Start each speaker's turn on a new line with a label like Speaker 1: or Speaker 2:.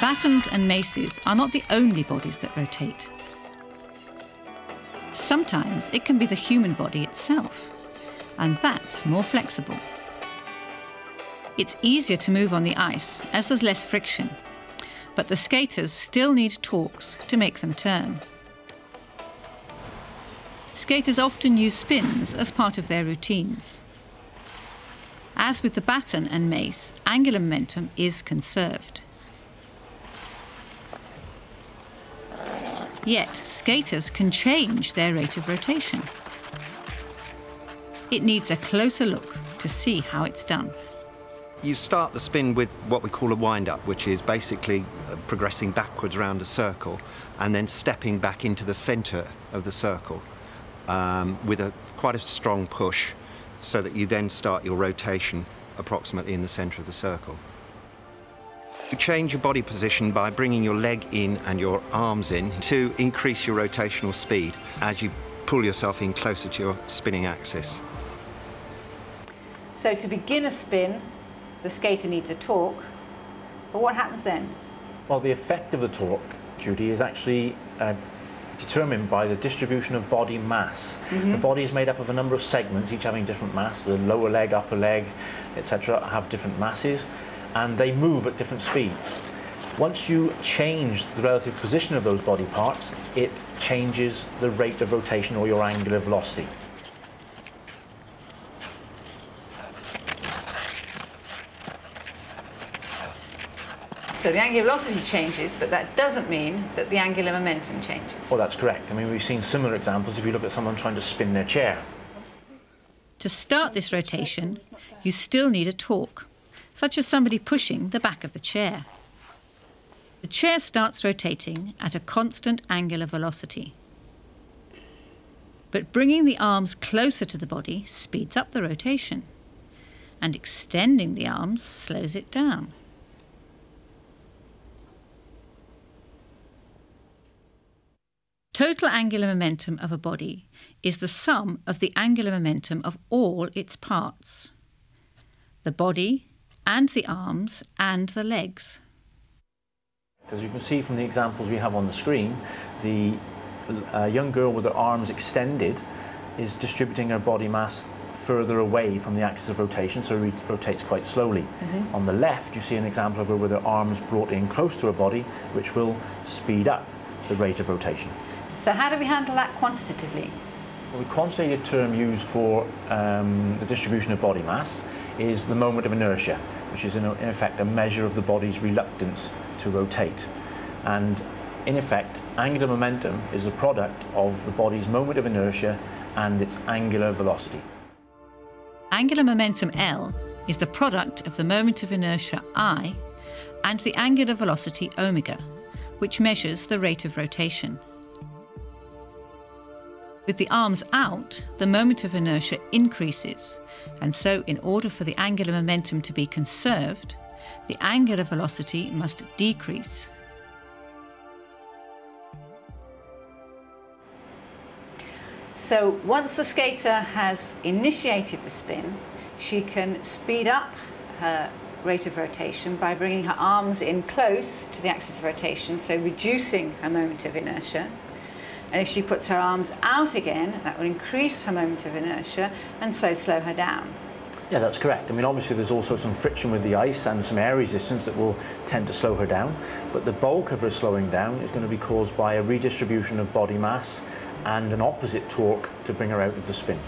Speaker 1: Batons and maces are not the only bodies that rotate. Sometimes it can be the human body itself, and that's more flexible. It's easier to move on the ice as there's less friction, but the skaters still need torques to make them turn. Skaters often use spins as part of their routines. As with the baton and mace, angular momentum is conserved. Yet, skaters can change their rate of rotation. It needs a closer look to see how it's done.
Speaker 2: You start the spin with what we call a wind-up, which is basically uh, progressing backwards around a circle and then stepping back into the centre of the circle um, with a quite a strong push so that you then start your rotation approximately in the centre of the circle. You change your body position by bringing your leg in and your arms in to increase your rotational speed as you pull yourself in closer to your spinning axis.
Speaker 3: So to begin a spin, the skater needs a torque. But what happens then?
Speaker 4: Well, the effect of the torque, Judy, is actually uh, determined by the distribution of body mass. Mm -hmm. The body is made up of a number of segments, each having different mass. The lower leg, upper leg, etc., have different masses, and they move at different speeds. Once you change the relative position of those body parts, it changes the rate of rotation or your angular velocity.
Speaker 3: So the angular velocity changes, but that doesn't mean that the angular momentum changes.
Speaker 4: Well, that's correct. I mean, we've seen similar examples if you look at someone trying to spin their chair.
Speaker 1: To start this rotation, you still need a torque, such as somebody pushing the back of the chair. The chair starts rotating at a constant angular velocity. But bringing the arms closer to the body speeds up the rotation, and extending the arms slows it down. Total angular momentum of a body is the sum of the angular momentum of all its parts the body, and the arms, and the legs.
Speaker 4: As you can see from the examples we have on the screen, the uh, young girl with her arms extended is distributing her body mass further away from the axis of rotation, so it rotates quite slowly. Mm -hmm. On the left, you see an example of her with her arms brought in close to her body, which will speed up the rate of rotation.
Speaker 3: So how do we handle that quantitatively?
Speaker 4: Well, the quantitative term used for um, the distribution of body mass is the moment of inertia, which is in, in effect a measure of the body's reluctance to rotate. And in effect, angular momentum is a product of the body's moment of inertia and its angular velocity.
Speaker 1: Angular momentum L is the product of the moment of inertia I and the angular velocity omega, which measures the rate of rotation. With the arms out, the moment of inertia increases, and so in order for the angular momentum to be conserved, the angular velocity must decrease.
Speaker 3: So once the skater has initiated the spin, she can speed up her rate of rotation by bringing her arms in close to the axis of rotation, so reducing her moment of inertia. And if she puts her arms out again, that will increase her moment of inertia and so slow her down.
Speaker 4: Yeah, that's correct. I mean, obviously there's also some friction with the ice and some air resistance that will tend to slow her down, but the bulk of her slowing down is going to be caused by a redistribution of body mass and an opposite torque to bring her out of the spin.